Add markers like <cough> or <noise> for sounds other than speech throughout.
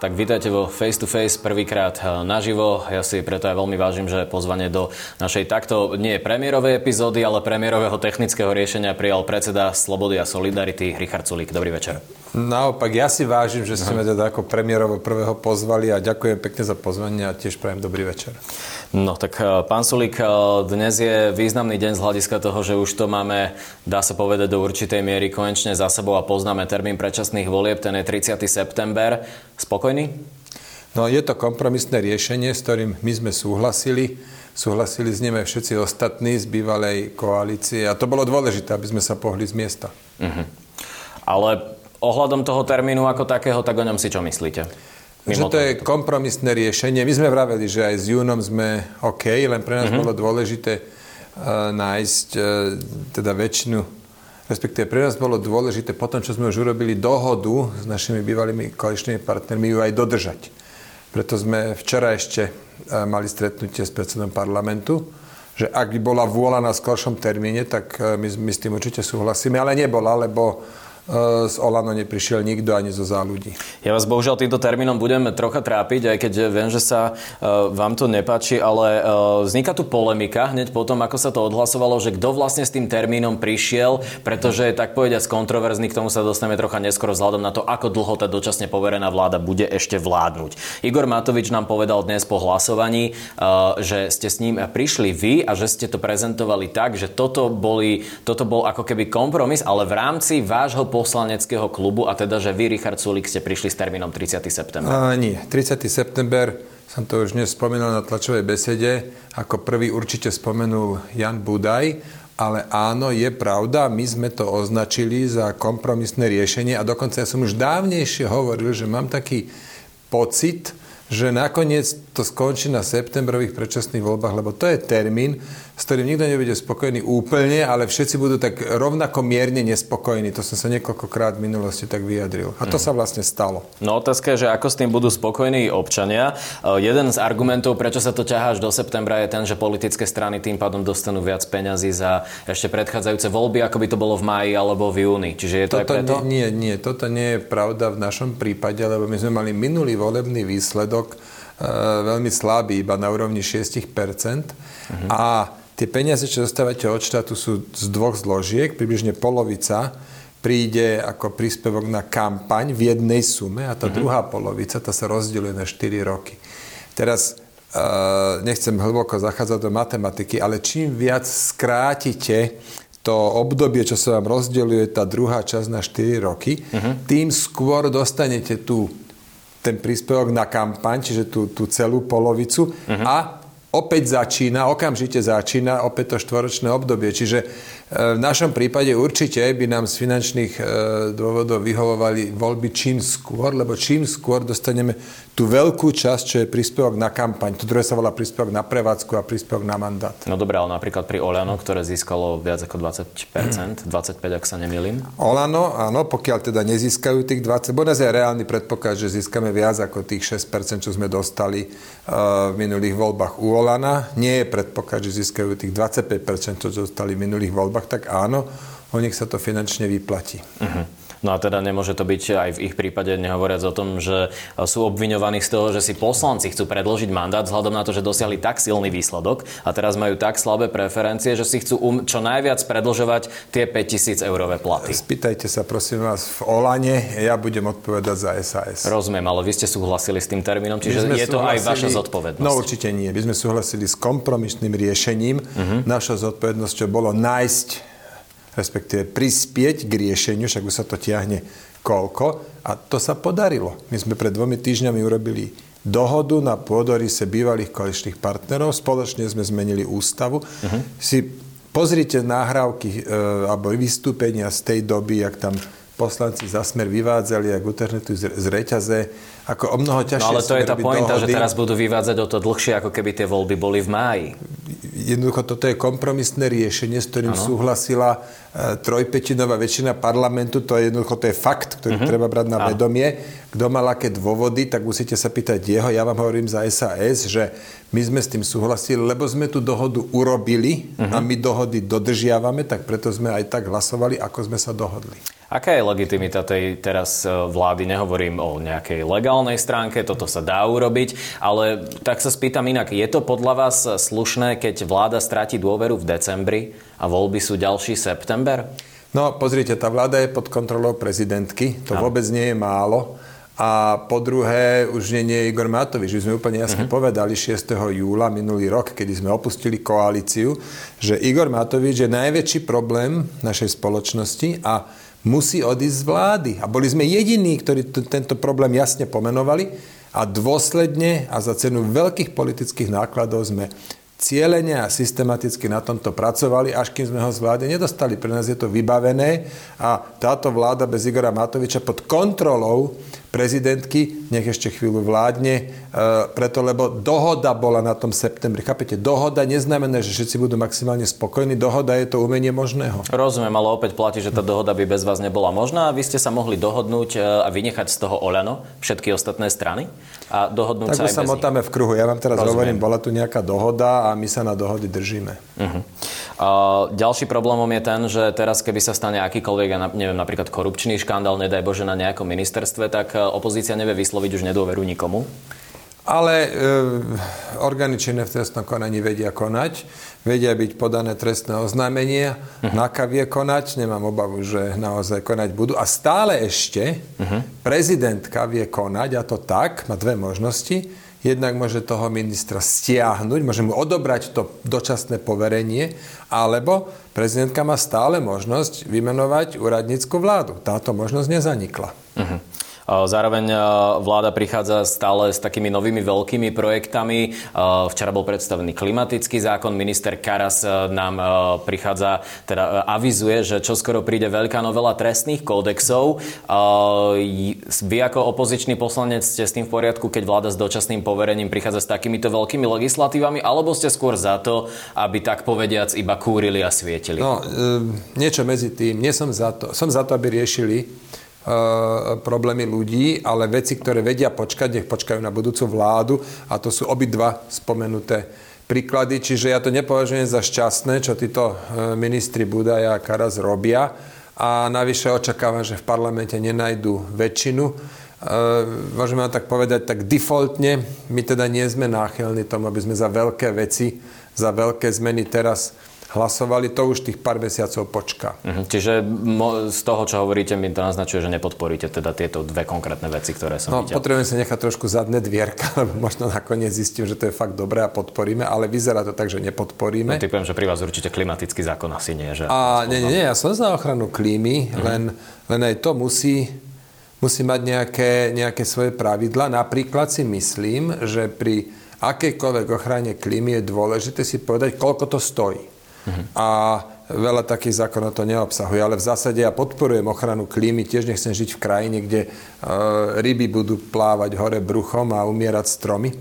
Tak vítajte vo Face to Face prvýkrát eh, naživo. Ja si preto aj veľmi vážim, že pozvanie do našej takto nie premiérovej epizódy, ale premiérového technického riešenia prijal predseda Slobody a Solidarity Richard Sulík. Dobrý večer. Naopak, ja si vážim, že ste ma teda ako premiérovo prvého pozvali a ďakujem pekne za pozvanie a tiež prajem dobrý večer. No tak eh, pán Sulík, eh, dnes je významný deň z hľadiska toho, že už to máme, dá sa povedať, do určitej miery konečne za sebou a poznáme termín predčasných volieb, ten je 30. september. Spokojný? No je to kompromisné riešenie, s ktorým my sme súhlasili. Súhlasili s ním aj všetci ostatní z bývalej koalície a to bolo dôležité, aby sme sa pohli z miesta. Uh-huh. Ale ohľadom toho termínu ako takého, tak o ňom si čo myslíte? Mimo že to je kompromisné riešenie. My sme vraveli, že aj s júnom sme OK, len pre nás mm-hmm. bolo dôležité uh, nájsť uh, teda väčšinu, respektíve pre nás bolo dôležité potom, čo sme už urobili dohodu s našimi bývalými koaličnými partnermi, ju aj dodržať. Preto sme včera ešte uh, mali stretnutie s predsedom parlamentu, že ak by bola vôľa na skoršom termíne, tak my, my s tým určite súhlasíme, ale nebola, lebo z Olano neprišiel nikto ani zo záľudí. Ja vás bohužiaľ týmto termínom budem trocha trápiť, aj keď viem, že sa uh, vám to nepáči, ale uh, vzniká tu polemika hneď potom, ako sa to odhlasovalo, že kto vlastne s tým termínom prišiel, pretože je tak povediať kontroverzný, k tomu sa dostaneme trocha neskoro vzhľadom na to, ako dlho tá dočasne poverená vláda bude ešte vládnuť. Igor Matovič nám povedal dnes po hlasovaní, že ste s ním prišli vy a že ste to prezentovali tak, že toto, boli, toto bol ako keby kompromis, ale v rámci vášho poslaneckého klubu a teda, že vy, Richard Sulik, ste prišli s termínom 30. september. A, nie, 30. september som to už dnes spomínal na tlačovej besede, ako prvý určite spomenul Jan Budaj, ale áno, je pravda, my sme to označili za kompromisné riešenie a dokonca ja som už dávnejšie hovoril, že mám taký pocit, že nakoniec to skončí na septembrových predčasných voľbách, lebo to je termín, s ktorým nikto nebude spokojný úplne, ale všetci budú tak rovnako mierne nespokojní. To som sa niekoľkokrát v minulosti tak vyjadril. A to mm. sa vlastne stalo. No otázka je, že ako s tým budú spokojní občania. Uh, jeden z argumentov, prečo sa to ťahá až do septembra, je ten, že politické strany tým pádom dostanú viac peňazí za ešte predchádzajúce voľby, ako by to bolo v máji alebo v júni. Čiže je to toto aj preto? Nie, nie, toto nie je pravda v našom prípade, lebo my sme mali minulý volebný výsledok e, veľmi slabý, iba na úrovni 6%. Uh-huh. A tie peniaze, čo dostávate od štátu, sú z dvoch zložiek, približne polovica príde ako príspevok na kampaň v jednej sume a tá uh-huh. druhá polovica, tá sa rozdeľuje na 4 roky. Teraz uh, nechcem hlboko zachádzať do matematiky, ale čím viac skrátite to obdobie, čo sa vám rozdeľuje tá druhá časť na 4 roky, uh-huh. tým skôr dostanete tú ten príspevok na kampaň, čiže tú, tú celú polovicu uh-huh. a opäť začína, okamžite začína opäť to štvoročné obdobie. Čiže v našom prípade určite by nám z finančných e, dôvodov vyhovovali voľby čím skôr, lebo čím skôr dostaneme tú veľkú časť, čo je príspevok na kampaň. To druhé sa volá príspevok na prevádzku a príspevok na mandát. No dobré, ale napríklad pri Olano, ktoré získalo viac ako 20%, 25 <clears throat> ak sa nemýlim. Olano, áno, pokiaľ teda nezískajú tých 20, bo je reálny predpoklad, že získame viac ako tých 6%, čo sme dostali uh, v minulých voľbách u Olana. Nie je predpoklad, že získajú tých 25%, čo dostali v minulých voľbách voľbách, tak áno, o nich sa to finančne vyplatí. Uh-huh. No a teda nemôže to byť aj v ich prípade, nehovoriac o tom, že sú obviňovaní z toho, že si poslanci chcú predložiť mandát vzhľadom na to, že dosiahli tak silný výsledok a teraz majú tak slabé preferencie, že si chcú um, čo najviac predlžovať tie 5000 eurové platy. Spýtajte sa prosím vás v Olane, ja budem odpovedať za SAS. Rozumiem, ale vy ste súhlasili s tým termínom, čiže je to aj vaša zodpovednosť. No určite nie. My sme súhlasili s kompromisným riešením. Uh-huh. Našou zodpovednosťou bolo nájsť respektíve prispieť k riešeniu, však už sa to tiahne koľko. A to sa podarilo. My sme pred dvomi týždňami urobili dohodu na pôdorise bývalých koaličných partnerov. Spoločne sme zmenili ústavu. Uh-huh. Si pozrite nahrávky e, alebo vystúpenia z tej doby, jak tam poslanci za smer vyvádzali, ak internetu z, z reťaze ako o mnoho ťažšie No ale to je tá pointa, dohody. že teraz budú vyvádzať o to dlhšie, ako keby tie voľby boli v máji. Jednoducho toto je kompromisné riešenie, s ktorým ano. súhlasila trojpetinová väčšina parlamentu. To je jednoducho to je fakt, ktorý uh-huh. treba brať na vedomie. Kto mal aké dôvody, tak musíte sa pýtať jeho. Ja vám hovorím za SAS, že my sme s tým súhlasili, lebo sme tú dohodu urobili uh-huh. a my dohody dodržiavame, tak preto sme aj tak hlasovali, ako sme sa dohodli. Aká je legitimita tej teraz e, vlády? Nehovorím o nejakej legálnej stránke, toto sa dá urobiť, ale tak sa spýtam inak. Je to podľa vás slušné, keď vláda stratí dôveru v decembri a voľby sú ďalší september? No, pozrite, tá vláda je pod kontrolou prezidentky. To no. vôbec nie je málo. A po druhé, už nie, nie Igor Matovič. Už sme úplne jasne uh-huh. povedali 6. júla minulý rok, kedy sme opustili koalíciu, že Igor Matovič je najväčší problém našej spoločnosti a musí odísť z vlády. A boli sme jediní, ktorí t- tento problém jasne pomenovali a dôsledne a za cenu veľkých politických nákladov sme cieľene a systematicky na tomto pracovali, až kým sme ho z vlády nedostali. Pre nás je to vybavené a táto vláda bez Igora Matoviča pod kontrolou prezidentky, nech ešte chvíľu vládne, e, preto lebo dohoda bola na tom septembri. Chápete, dohoda neznamená, že všetci budú maximálne spokojní. Dohoda je to umenie možného. Rozumiem, ale opäť platí, že tá dohoda by bez vás nebola možná a vy ste sa mohli dohodnúť e, a vynechať z toho Oľano všetky ostatné strany a dohodnúť tak sa aj sa motáme v kruhu. Ja vám teraz Rozumiem. hovorím, bola tu nejaká dohoda a my sa na dohody držíme. Uh-huh. Uh, ďalší problémom je ten, že teraz keby sa stane akýkoľvek, neviem, napríklad korupčný škandál, nedaj Bože, na nejakom ministerstve, tak e, opozícia nevie vysloviť už nedôveru nikomu. Ale e, orgány činné v trestnom konaní vedia konať, vedia byť podané trestné oznámenie, uh-huh. NAKA vie konať, nemám obavu, že naozaj konať budú. A stále ešte uh-huh. prezidentka vie konať, a to tak, má dve možnosti. Jednak môže toho ministra stiahnuť, môže mu odobrať to dočasné poverenie, alebo prezidentka má stále možnosť vymenovať úradnícku vládu. Táto možnosť nezanikla. Uh-huh. Zároveň vláda prichádza stále s takými novými veľkými projektami. Včera bol predstavený klimatický zákon. Minister Karas nám prichádza, teda avizuje, že čoskoro príde veľká novela trestných kódexov. Vy ako opozičný poslanec ste s tým v poriadku, keď vláda s dočasným poverením prichádza s takýmito veľkými legislatívami, alebo ste skôr za to, aby tak povediac iba kúrili a svietili? No, e, niečo medzi tým. Nie som za to. Som za to, aby riešili problémy ľudí, ale veci, ktoré vedia počkať, nech počkajú na budúcu vládu a to sú obidva spomenuté príklady. Čiže ja to nepovažujem za šťastné, čo títo ministri Budaja a Karas robia a navyše očakávam, že v parlamente nenajdu väčšinu. Môžeme tak povedať tak defaultne, my teda nie sme náchylní tomu, aby sme za veľké veci, za veľké zmeny teraz hlasovali, to už tých pár mesiacov počká. Uh-huh. Čiže z toho, čo hovoríte, mi to naznačuje, že nepodporíte teda tieto dve konkrétne veci, ktoré som no, videl. potrebujem sa nechať trošku zadné dvierka, <laughs> lebo možno nakoniec zistím, že to je fakt dobré a podporíme, ale vyzerá to tak, že nepodporíme. No, typujem, že pri vás určite klimatický zákon asi nie. Že a nie, nie, nie, ja som za ochranu klímy, uh-huh. len, len aj to musí musí mať nejaké, nejaké svoje pravidla. Napríklad si myslím, že pri akejkoľvek ochrane klímy je dôležité si povedať, koľko to stojí. Uh-huh. A veľa takých zákonov to neobsahuje, ale v zásade ja podporujem ochranu klímy, tiež nechcem žiť v krajine, kde uh, ryby budú plávať hore bruchom a umierať stromy.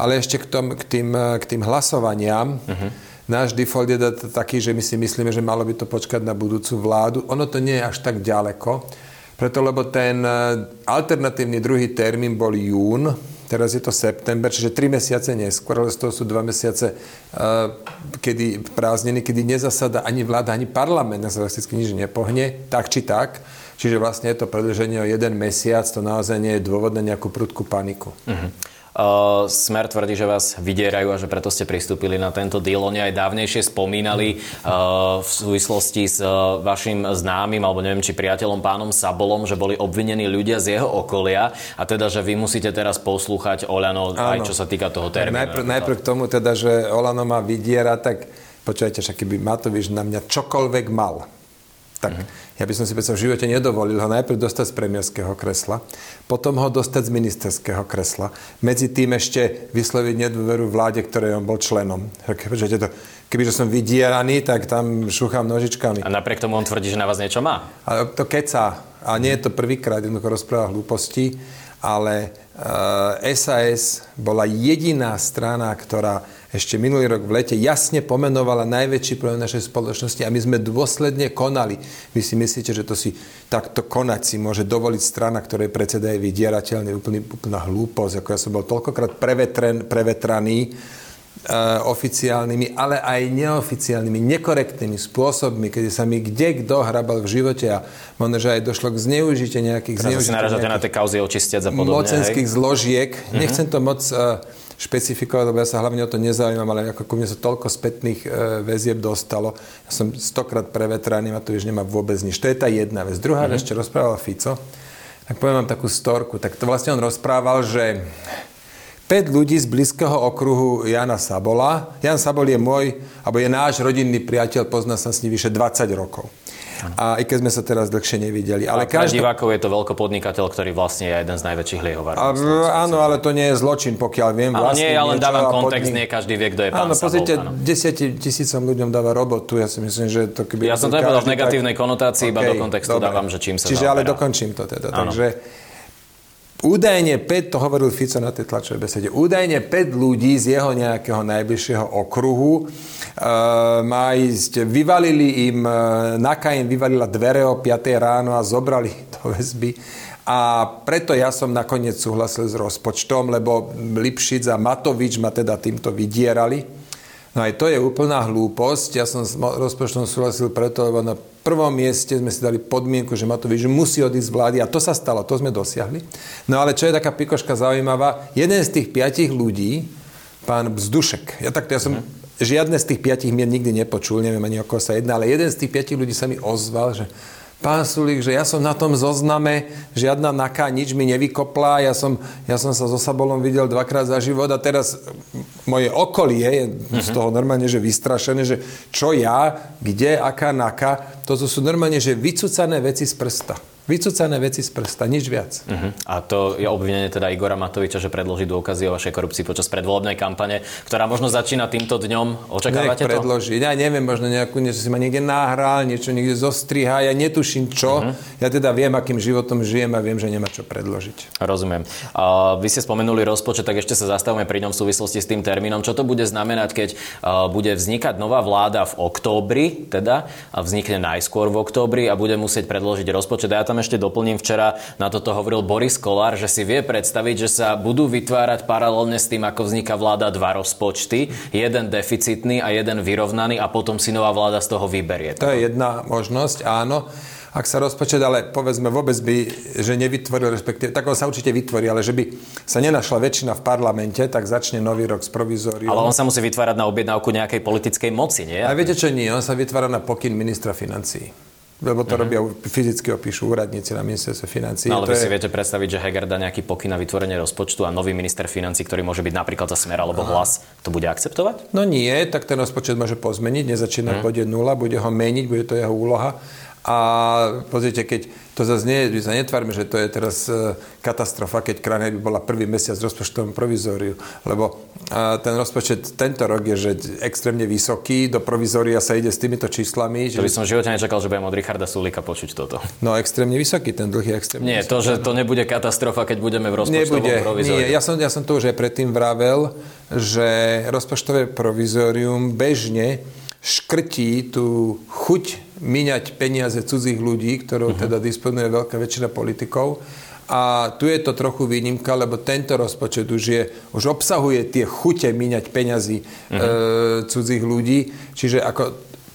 Ale ešte k, tom, k, tým, k tým hlasovaniam, uh-huh. náš default je taký, že my si myslíme, že malo by to počkať na budúcu vládu. Ono to nie je až tak ďaleko, preto lebo ten alternatívny druhý termín bol jún, teraz je to september, čiže 3 mesiace neskôr, ale z toho sú 2 mesiace, kedy prázdniny, kedy nezasada ani vláda, ani parlament, sa prakticky nič nepohne, tak či tak. Čiže vlastne je to predlženie o jeden mesiac, to naozaj nie je dôvod na nejakú prudkú paniku. Uh-huh. Smer tvrdí, že vás vydierajú a že preto ste pristúpili na tento deal. Oni aj dávnejšie spomínali uh, v súvislosti s vašim známym, alebo neviem, či priateľom pánom Sabolom, že boli obvinení ľudia z jeho okolia a teda, že vy musíte teraz poslúchať Olano, Áno. aj čo sa týka toho termínu. Najprv, najprv k tomu teda, že Olano má vydiera, tak počujete, však keby Matovič na mňa čokoľvek mal, tak uh-huh. ja by som si v živote nedovolil ho najprv dostať z premiérského kresla, potom ho dostať z ministerského kresla, medzi tým ešte vysloviť nedôveru vláde, ktorej on bol členom. Kebyže som vydieraný, tak tam šúcham nožičkami. A napriek tomu on tvrdí, že na vás niečo má? A to keca. A nie je to prvýkrát, jednoducho rozpráva hlúposti. ale SAS bola jediná strana, ktorá ešte minulý rok v lete jasne pomenovala najväčší problém našej spoločnosti a my sme dôsledne konali. Vy si myslíte, že to si takto konať si môže dovoliť strana, ktorej predseda je vydierateľný, úplný, úplná hlúposť. Ako ja som bol toľkokrát prevetren, prevetraný oficiálnymi, ale aj neoficiálnymi, nekorektnými spôsobmi, kedy sa mi kde kto hrabal v živote a možno, že aj došlo k zneužitiu nejakých... Teraz si naražate na tie kauzy očistiac a podobne. Mocenských hej? zložiek. Mm-hmm. Nechcem to moc... Uh, špecifikovať, lebo ja sa hlavne o to nezaujímam, ale ako ku mne sa toľko spätných e, väzieb dostalo. Ja som stokrát prevetraný a to už nemá vôbec nič. To je tá jedna vec. Druhá mm-hmm. vec, čo rozprával Fico, tak poviem vám takú storku. Tak to vlastne on rozprával, že 5 ľudí z blízkeho okruhu Jana Sabola. Jan Sabol je môj, alebo je náš rodinný priateľ, pozná sa s ním vyše 20 rokov. A aj keď sme sa teraz dlhšie nevideli. Ale a každý... divákov je to veľkopodnikateľ, ktorý vlastne je jeden z najväčších liehovarov. Áno, ale to nie je zločin, pokiaľ viem. Ale nie, ja len dávam kontext, podnik... nie každý vie, kto je pán Áno, pozrite, desiati tisícom ľuďom dáva robotu. Ja si myslím, že to keby... Ja som to nepovedal v negatívnej konotácii, okay, iba do kontextu dobre. dávam, že čím sa Čiže ale dokončím to teda. Áno. Takže Údajne 5, to hovoril Fico na tej tlačovej besede, údajne 5 ľudí z jeho nejakého najbližšieho okruhu e, má ísť, vyvalili im, e, Naka im vyvalila dvere o 5 ráno a zobrali do väzby. A preto ja som nakoniec súhlasil s rozpočtom, lebo Lipšic a Matovič ma teda týmto vydierali. No aj to je úplná hlúposť. Ja som s rozpočtom súhlasil preto, lebo na prvom mieste sme si dali podmienku, že Matovič musí odísť z vlády a to sa stalo, to sme dosiahli. No ale čo je taká pikoška zaujímavá, jeden z tých piatich ľudí, pán Vzdušek, ja takto, ja som mm. žiadne z tých piatich mien nikdy nepočul, neviem ani o koho sa jedná, ale jeden z tých piatich ľudí sa mi ozval, že pán Sulík, že ja som na tom zozname, žiadna naká, nič mi nevykopla, ja som, ja som sa so Sabolom videl dvakrát za život a teraz moje okolie je z mhm. toho normálne, že vystrašené, že čo ja, kde, aká naka, to sú normálne, že vycúcané veci z prsta. Vycúcané veci z prsta, nič viac. Uh-huh. A to je obvinenie teda Igora Matoviča, že predloží dôkazy o vašej korupcii počas predvolebnej kampane, ktorá možno začína týmto dňom. Očakávate Nech predloží. Ja neviem, možno nejakú, niečo si ma niekde nahral, niečo niekde zostriha, ja netuším čo. Uh-huh. Ja teda viem, akým životom žijem a viem, že nemá čo predložiť. Rozumiem. A vy ste spomenuli rozpočet, tak ešte sa zastavíme pri ňom v súvislosti s tým termínom. Čo to bude znamenať, keď uh, bude vznikať nová vláda v októbri, teda, a vznikne najskôr v októbri a bude musieť predložiť rozpočet. Ja tam ešte doplním, včera na toto hovoril Boris Kolár, že si vie predstaviť, že sa budú vytvárať paralelne s tým, ako vzniká vláda dva rozpočty, jeden deficitný a jeden vyrovnaný a potom si nová vláda z toho vyberie. To je jedna možnosť, áno ak sa rozpočet, ale povedzme vôbec by, že nevytvoril, respektíve, tak on sa určite vytvorí, ale že by sa nenašla väčšina v parlamente, tak začne nový rok s provizóriou. Ale on sa musí vytvárať na objednávku nejakej politickej moci, nie? A viete čo nie? On sa vytvára na pokyn ministra financií lebo to uh-huh. robia, fyzicky opíšu úradníci na ministerstve financí. No, ale vy je... si viete predstaviť, že Heger dá nejaký pokyn na vytvorenie rozpočtu a nový minister financí, ktorý môže byť napríklad za smer alebo hlas, to bude akceptovať? No nie, tak ten rozpočet môže pozmeniť, nezačína uh-huh. bude nula, bude ho meniť, bude to jeho úloha. A pozrite, keď to zase nie, my sa netvárme, že to je teraz e, katastrofa, keď krajina by bola prvý mesiac rozpočtovom provizóriu, lebo ten rozpočet tento rok je že extrémne vysoký, do provizória sa ide s týmito číslami. To by som v živote nečakal, že budem od Richarda Sulika počuť toto. No extrémne vysoký, ten dlh je extrémne Nie, vysoký. to, že to nebude katastrofa, keď budeme v rozpočtovom nebude, provizóriu. Nie, ja som, ja som to už aj predtým vravel, že rozpočtové provizórium bežne škrtí tú chuť míňať peniaze cudzích ľudí, ktorou uh-huh. teda disponuje veľká väčšina politikov. A tu je to trochu výnimka, lebo tento rozpočet už, je, už obsahuje tie chute míňať peniazy uh-huh. e, cudzích ľudí. Čiže ako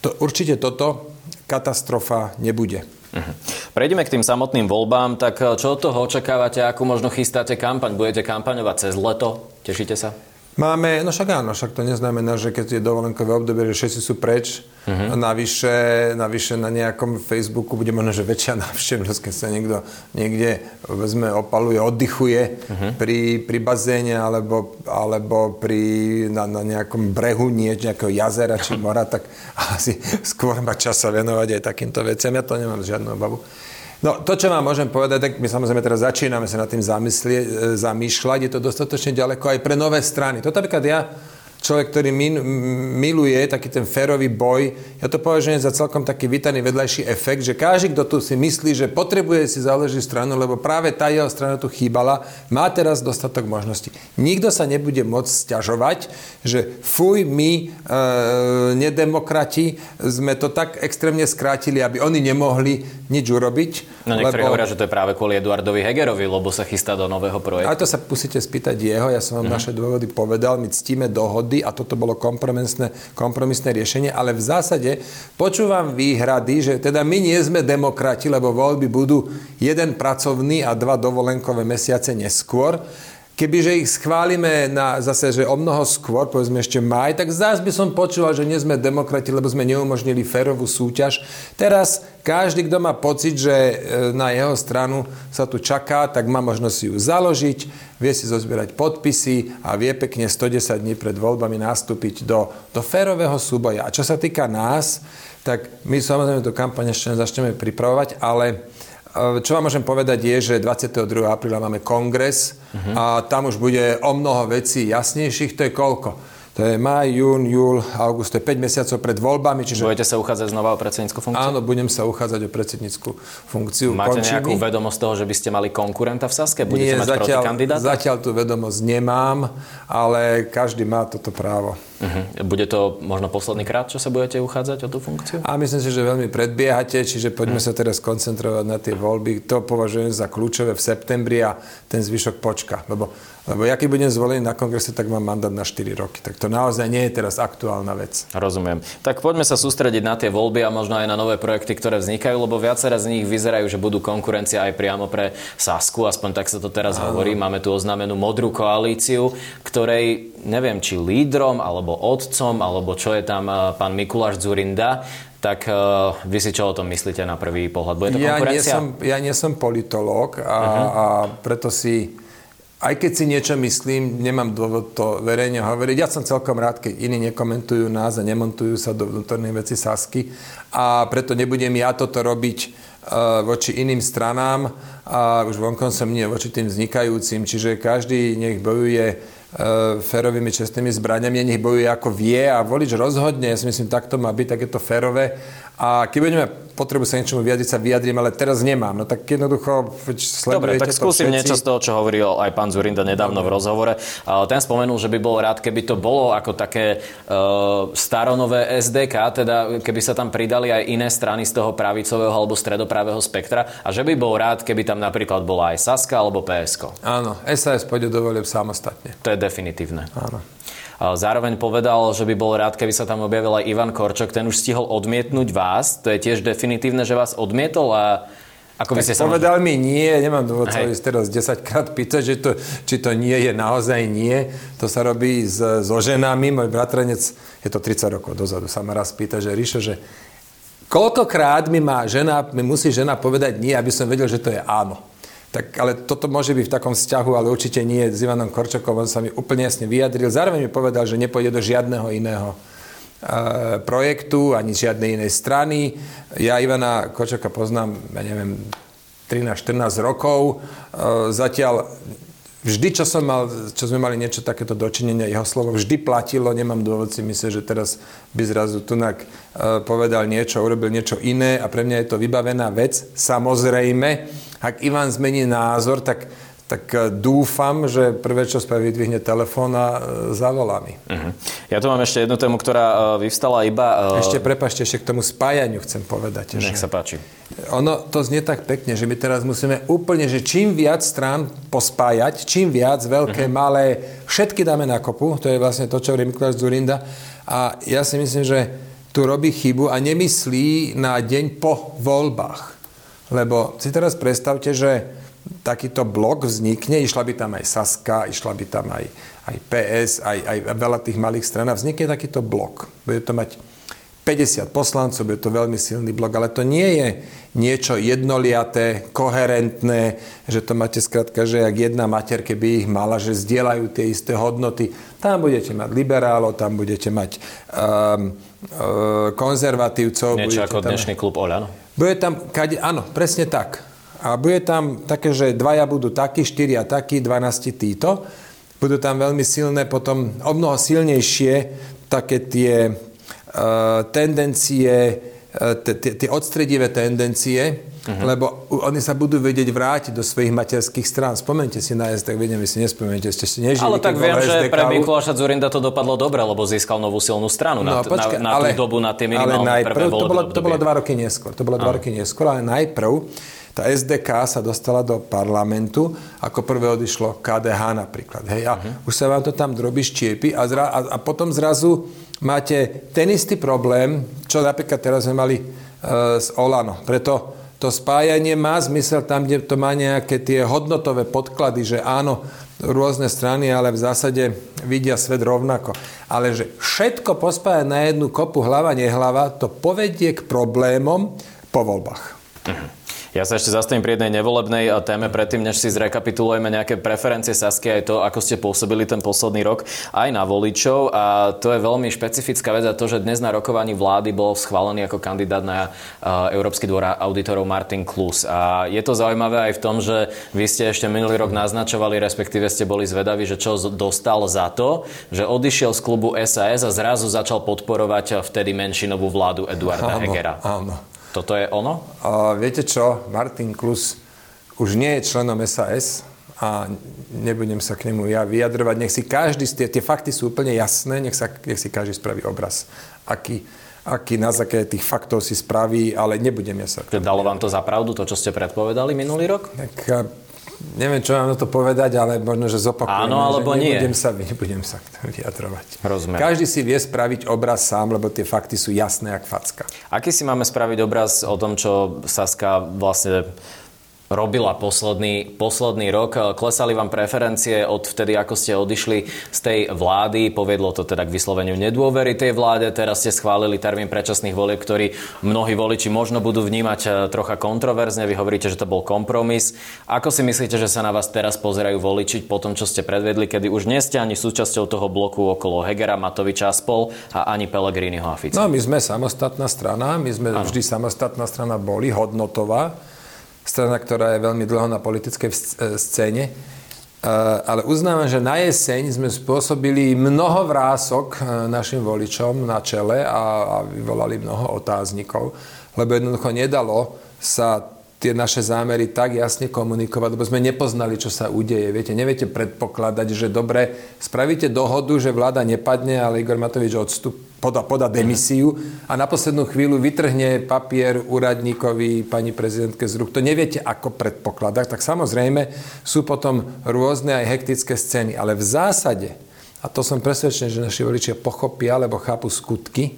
to, určite toto katastrofa nebude. Uh-huh. Prejdeme k tým samotným voľbám. Tak e, čo od toho očakávate? Ako možno chystáte kampaň? Budete kampaňovať cez leto? Tešíte sa? Máme, no však áno, však to neznamená, že keď je dovolenkové obdobie, že všetci sú preč. Uh-huh. Navyše, navyše na nejakom Facebooku bude možno, že väčšia <laughs> návštevnosť, keď sa niekto niekde vezme, opaluje, oddychuje uh-huh. pri, pri bazéne alebo, alebo pri, na, na nejakom brehu nie, nejakého jazera či mora, tak <laughs> asi skôr má čas sa venovať aj takýmto veciam. Ja to nemám žiadnu obavu. No, to, čo vám môžem povedať, tak my samozrejme teraz začíname sa nad tým zamyslie, zamýšľať. Je to dostatočne ďaleko aj pre nové strany. To napríklad ja človek, ktorý min, miluje taký ten férový boj. Ja to považujem za celkom taký vítaný vedľajší efekt, že každý, kto tu si myslí, že potrebuje si založiť stranu, lebo práve tá jeho strana tu chýbala, má teraz dostatok možností. Nikto sa nebude môcť stiažovať, že fuj, my, e, nedemokrati, sme to tak extrémne skrátili, aby oni nemohli nič urobiť. No niektorí lebo... hovoria, že to je práve kvôli Eduardovi Hegerovi, lebo sa chystá do nového projektu. Ale to sa musíte spýtať jeho, ja som vám mm. naše dôvody povedal, my ctíme dohody a toto bolo kompromisné, kompromisné riešenie, ale v zásade počúvam výhrady, že teda my nie sme demokrati, lebo voľby budú jeden pracovný a dva dovolenkové mesiace neskôr. Kebyže ich schválime na zase, že o mnoho skôr, povedzme ešte maj, tak zás by som počúval, že nie sme demokrati, lebo sme neumožnili férovú súťaž. Teraz každý, kto má pocit, že e, na jeho stranu sa tu čaká, tak má možnosť ju založiť, vie si zozbierať podpisy a vie pekne 110 dní pred voľbami nastúpiť do, do férového súboja. A čo sa týka nás, tak my samozrejme tú kampaň ešte začneme pripravovať, ale čo vám môžem povedať je, že 22. apríla máme kongres uh-huh. a tam už bude o mnoho vecí jasnejších. To je koľko? To je maj, jún, júl, august, to je 5 mesiacov pred voľbami. Čiže... Budete sa uchádzať znova o predsednícku funkciu? Áno, budem sa uchádzať o predsednícku funkciu. Máte Končí nejakú vedomosť toho, že by ste mali konkurenta v Saske? Budete Nie, mať zatiaľ, protikandidáta? Zatiaľ tú vedomosť nemám, ale každý má toto právo. Uh-huh. Bude to možno posledný krát, čo sa budete uchádzať o tú funkciu? A myslím si, že veľmi predbiehate, čiže poďme uh-huh. sa teraz koncentrovať na tie voľby. To považujem za kľúčové v septembri a ten zvyšok počka. Lebo lebo ja keď budem zvolený na kongrese, tak mám mandát na 4 roky. Tak to naozaj nie je teraz aktuálna vec. Rozumiem. Tak poďme sa sústrediť na tie voľby a možno aj na nové projekty, ktoré vznikajú, lebo viaceré z nich vyzerajú, že budú konkurencia aj priamo pre Sasku, aspoň tak sa to teraz Áno. hovorí. Máme tu oznámenú modrú koalíciu, ktorej neviem, či lídrom, alebo otcom, alebo čo je tam eh, pán Mikuláš Zurinda, tak uh, vy si čo o tom myslíte na prvý pohľad? Bude to ja Nie som, ja nie som politológ a, uh-huh. a preto si aj keď si niečo myslím, nemám dôvod to verejne hovoriť. Ja som celkom rád, keď iní nekomentujú nás a nemontujú sa do vnútornej veci Sasky a preto nebudem ja toto robiť uh, voči iným stranám. A už vonkom som nie voči tým vznikajúcim, čiže každý nech bojuje uh, férovými čestnými zbraniami, nech bojuje ako vie. A volič rozhodne, ja si myslím, tak to má byť, tak je to férové a keď budeme potrebu sa niečomu vyjadriť, sa vyjadrím, ale teraz nemám. No tak jednoducho Dobre, tak skúsim niečo z toho, čo hovoril aj pán Zurinda nedávno Dobre. v rozhovore. Ten spomenul, že by bol rád, keby to bolo ako také uh, staronové SDK, teda keby sa tam pridali aj iné strany z toho pravicového alebo stredopravého spektra a že by bol rád, keby tam napríklad bola aj Saska alebo PSK. Áno, SAS pôjde do samostatne. To je definitívne. Áno. Zároveň povedal, že by bol rád, keby sa tam objavil aj Ivan Korčok. Ten už stihol odmietnúť vás. To je tiež definitívne, že vás odmietol a ako by ste sa povedal mi nie, nemám dôvod sa ísť teraz 10 krát pýtať, že to, či to nie je naozaj nie. To sa robí s, so ženami. Môj bratranec, je to 30 rokov dozadu, sa ma raz pýta, že Ríšo, že koľkokrát mi má žena, mi musí žena povedať nie, aby som vedel, že to je áno. Tak, ale toto môže byť v takom vzťahu, ale určite nie s Ivanom Korčokom. On sa mi úplne jasne vyjadril. Zároveň mi povedal, že nepôjde do žiadneho iného e, projektu, ani žiadnej inej strany. Ja Ivana Korčoka poznám, ja neviem, 13-14 rokov. E, zatiaľ vždy, čo, som mal, čo sme mali niečo takéto dočinenia, jeho slovo vždy platilo, nemám dôvod si myslieť, že teraz by zrazu Tunak uh, povedal niečo, urobil niečo iné a pre mňa je to vybavená vec. Samozrejme, ak Ivan zmení názor, tak, tak e, dúfam, že prvé, čo spraví, dvihne telefón a e, zavolá mi. Uh-huh. Ja tu mám ešte jednu tému, ktorá e, vyvstala iba... Ešte, prepašte, ešte k tomu spájaniu chcem povedať. Nech že sa páči. Ono to znie tak pekne, že my teraz musíme úplne, že čím viac strán pospájať, čím viac, veľké, uh-huh. malé, všetky dáme na kopu, to je vlastne to, čo hovorí Mikuláš Zurinda. A ja si myslím, že tu robí chybu a nemyslí na deň po voľbách. Lebo si teraz predstavte, že takýto blok vznikne, išla by tam aj Saska, išla by tam aj, aj PS, aj, aj veľa tých malých stran a vznikne takýto blok. Bude to mať 50 poslancov, bude to veľmi silný blok, ale to nie je niečo jednoliaté, koherentné, že to máte skrátka, že jak jedna mater, keby ich mala, že zdieľajú tie isté hodnoty. Tam budete mať liberálov, tam budete mať um, uh, konzervatívcov. Niečo ako tam... dnešný klub Oľano. Bude tam, kade, áno, presne tak. A bude tam také, že dvaja budú takí, štyria takí, dvanácti títo. budú tam veľmi silné, potom o mnoho silnejšie také tie uh, tendencie, uh, tie odstredivé tendencie, Uh-huh. Lebo oni sa budú vedieť vrátiť do svojich materských strán. Spomente si na vedem, vy si nespomente, ste si nežili. Ale tak viem, že pre Mikuláša Zurinda to dopadlo dobre, lebo získal novú silnú stranu no, na, počkej, na, na ale, tú dobu, na tie minimálne ale najprv, prvé to bolo, to bolo dva roky neskôr. To bolo dva roky neskôr, ale najprv tá SDK sa dostala do parlamentu, ako prvé odišlo KDH napríklad. Hej, a uh-huh. už sa vám to tam drobí štiepy a, zra, a, a potom zrazu máte ten istý problém, čo napríklad teraz sme mali e, s Olano. Preto to spájanie má zmysel tam, kde to má nejaké tie hodnotové podklady, že áno, rôzne strany, ale v zásade vidia svet rovnako. Ale že všetko pospájať na jednu kopu hlava, nehlava, to povedie k problémom po voľbách. Uh-huh. Ja sa ešte zastavím pri jednej nevolebnej téme predtým, než si zrekapitulujeme nejaké preferencie Sasky aj to, ako ste pôsobili ten posledný rok aj na voličov. A to je veľmi špecifická vec a to, že dnes na rokovaní vlády bol schválený ako kandidát na Európsky dvor auditorov Martin Klus. A je to zaujímavé aj v tom, že vy ste ešte minulý rok naznačovali, respektíve ste boli zvedaví, že čo dostal za to, že odišiel z klubu SAS a zrazu začal podporovať vtedy menšinovú vládu Eduarda áno, Hegera. Áno. Toto je ono? A viete čo, Martin Klus už nie je členom SAS a nebudem sa k nemu ja vyjadrovať. Nech si každý, tie, tie fakty sú úplne jasné, nech, sa, nech si každý spraví obraz, aký, aký na základe tých faktov si spraví, ale nebudem ja sa... Dalo vám to za pravdu, to, čo ste predpovedali minulý rok? Tak, neviem, čo vám na to povedať, ale možno, že zopakujem. Áno, alebo že nebudem nie. Sa, nebudem sa vyjadrovať. Rozumiem. Každý si vie spraviť obraz sám, lebo tie fakty sú jasné, jak facka. Aký si máme spraviť obraz o tom, čo Saska vlastne robila posledný, posledný rok. Klesali vám preferencie od vtedy, ako ste odišli z tej vlády. Povedlo to teda k vysloveniu nedôvery tej vláde. Teraz ste schválili termín predčasných volieb, ktorý mnohí voliči možno budú vnímať e, trocha kontroverzne. Vy hovoríte, že to bol kompromis. Ako si myslíte, že sa na vás teraz pozerajú voličiť po tom, čo ste predvedli, kedy už nie ste ani súčasťou toho bloku okolo Hegera, Matoviča a spol a ani Pelegriniho a Fica? No, my sme samostatná strana. My sme ano. vždy samostatná strana boli, hodnotová strana, ktorá je veľmi dlho na politickej e, scéne. E, ale uznávam, že na jeseň sme spôsobili mnoho vrások e, našim voličom na čele a, vyvolali mnoho otáznikov, lebo jednoducho nedalo sa tie naše zámery tak jasne komunikovať, lebo sme nepoznali, čo sa udeje. Viete, neviete predpokladať, že dobre, spravíte dohodu, že vláda nepadne, ale Igor Matovič odstup, poda, poda demisiu a na poslednú chvíľu vytrhne papier úradníkovi pani prezidentke z rúk. To neviete, ako predpokladať. Tak samozrejme sú potom rôzne aj hektické scény. Ale v zásade, a to som presvedčený, že naši voličia pochopia, alebo chápu skutky,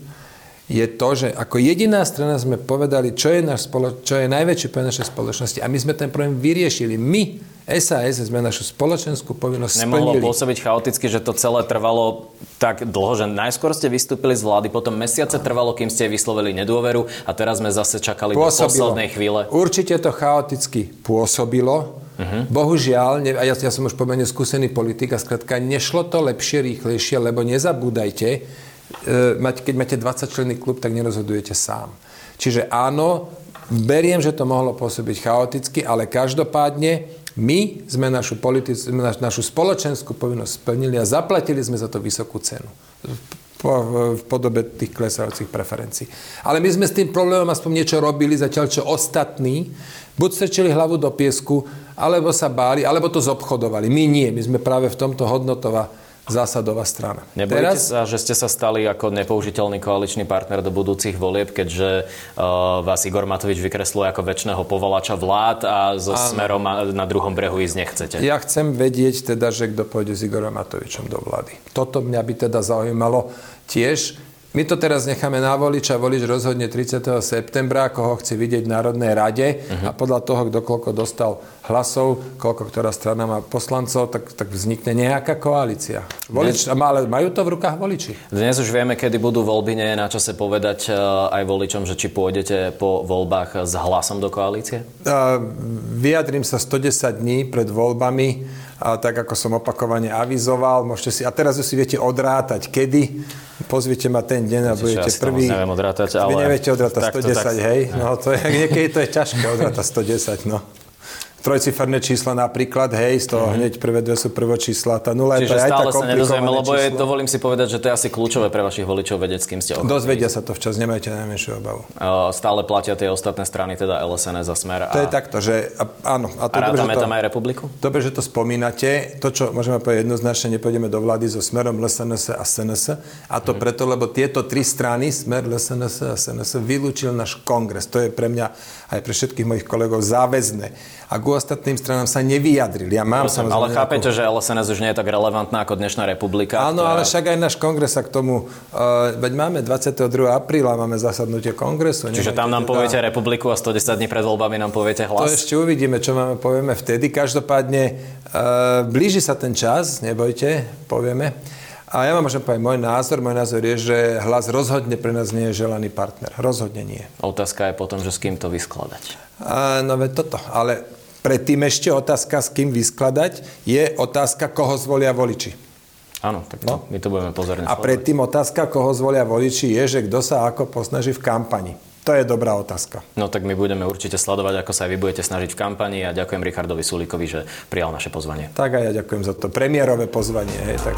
je to, že ako jediná strana sme povedali, čo je, náš spolo- čo je najväčšie pre naše spoločnosti. A my sme ten problém vyriešili. My, SAS, sme našu spoločenskú povinnosť Nemohlo splnili. pôsobiť chaoticky, že to celé trvalo tak dlho, že najskôr ste vystúpili z vlády, potom mesiace trvalo, kým ste vyslovili nedôveru a teraz sme zase čakali pôsobilo. do poslednej chvíle. Určite to chaoticky pôsobilo. Uh-huh. Bohužiaľ, ne, a ja, ja som už pomerne skúsený politik a skrátka nešlo to lepšie, rýchlejšie, lebo nezabúdajte, E, keď máte 20 členný klub, tak nerozhodujete sám. Čiže áno, beriem, že to mohlo pôsobiť chaoticky, ale každopádne my sme našu, politic, našu spoločenskú povinnosť splnili a zaplatili sme za to vysokú cenu v podobe tých klesajúcich preferencií. Ale my sme s tým problémom aspoň niečo robili, zatiaľ čo ostatní buď strčili hlavu do piesku, alebo sa báli, alebo to zobchodovali. My nie, my sme práve v tomto hodnotová zásadová strana. Nebojíte Teraz... sa, že ste sa stali ako nepoužiteľný koaličný partner do budúcich volieb, keďže uh, vás Igor Matovič vykresluje ako väčšného povolača vlád a so Áno. smerom na druhom brehu ísť nechcete? Ja chcem vedieť teda, že kto pôjde s Igorom Matovičom do vlády. Toto mňa by teda zaujímalo tiež my to teraz necháme na voliča, volič rozhodne 30. septembra, koho chce vidieť v Národnej rade uh-huh. a podľa toho, kto koľko dostal hlasov, koľko ktorá strana má poslancov, tak, tak vznikne nejaká koalícia. Volič, Dnes... ale majú to v rukách voliči. Dnes už vieme, kedy budú voľby, nie je na čase povedať eh, aj voličom, že či pôjdete po voľbách s hlasom do koalície? Uh, vyjadrím sa 110 dní pred voľbami a tak ako som opakovane avizoval, môžete si, a teraz už si viete odrátať, kedy, pozvite ma ten deň a budete ja prvý. neviem odrátať, ale... Vy neviete odrátať 110, tak... hej? No, to je, <laughs> niekedy to je ťažké odrátať 110, no. Trojciferné číslo napríklad, hej, z toho mm-hmm. hneď prvé dve sú prvo čísla, tá nula Čiže je stále aj sa nedozvieme, lebo je, dovolím si povedať, že to je asi kľúčové pre vašich voličov vedieť, s kým ste ochotní. Dozvedia sa to včas, nemajte najmenšiu obavu. Stále platia tie ostatné strany, teda LSNS a Smer. A... To je takto, že áno. A, to a rátame to, tam aj Republiku? Dobre, že to spomínate. To, čo môžeme povedať jednoznačne, nepôjdeme do vlády so Smerom, LSNS a SNS. A to mm. preto, lebo tieto tri strany, Smer, LSNS a SNS, vylúčil náš kongres. To je pre mňa aj pre všetkých mojich kolegov záväzné. A ku ostatným stranám sa nevyjadrili. Ja mám Prosím, ale chápete, že LSNS už nie je tak relevantná ako dnešná republika? Áno, ktorá... ale však aj náš kongres sa k tomu... Uh, veď máme 22. apríla, máme zasadnutie kongresu. Čiže tam nám teda... poviete republiku a 110 dní pred voľbami nám poviete hlas? To ešte uvidíme, čo máme, povieme vtedy. Každopádne uh, blíži sa ten čas, nebojte, povieme. A ja vám môžem povedať môj názor. Môj názor je, že hlas rozhodne pre nás nie je želaný partner. Rozhodne nie. Otázka je potom, že s kým to vyskladať. A, no veď toto. Ale predtým ešte otázka, s kým vyskladať, je otázka, koho zvolia voliči. Áno, tak to, no? my to budeme pozorne A predtým otázka, koho zvolia voliči, je, že kto sa ako posnaží v kampani. To je dobrá otázka. No tak my budeme určite sledovať, ako sa aj vy budete snažiť v kampani a ďakujem Richardovi Sulíkovi, že prijal naše pozvanie. Tak a ja ďakujem za to premiérové pozvanie. Hej, tak.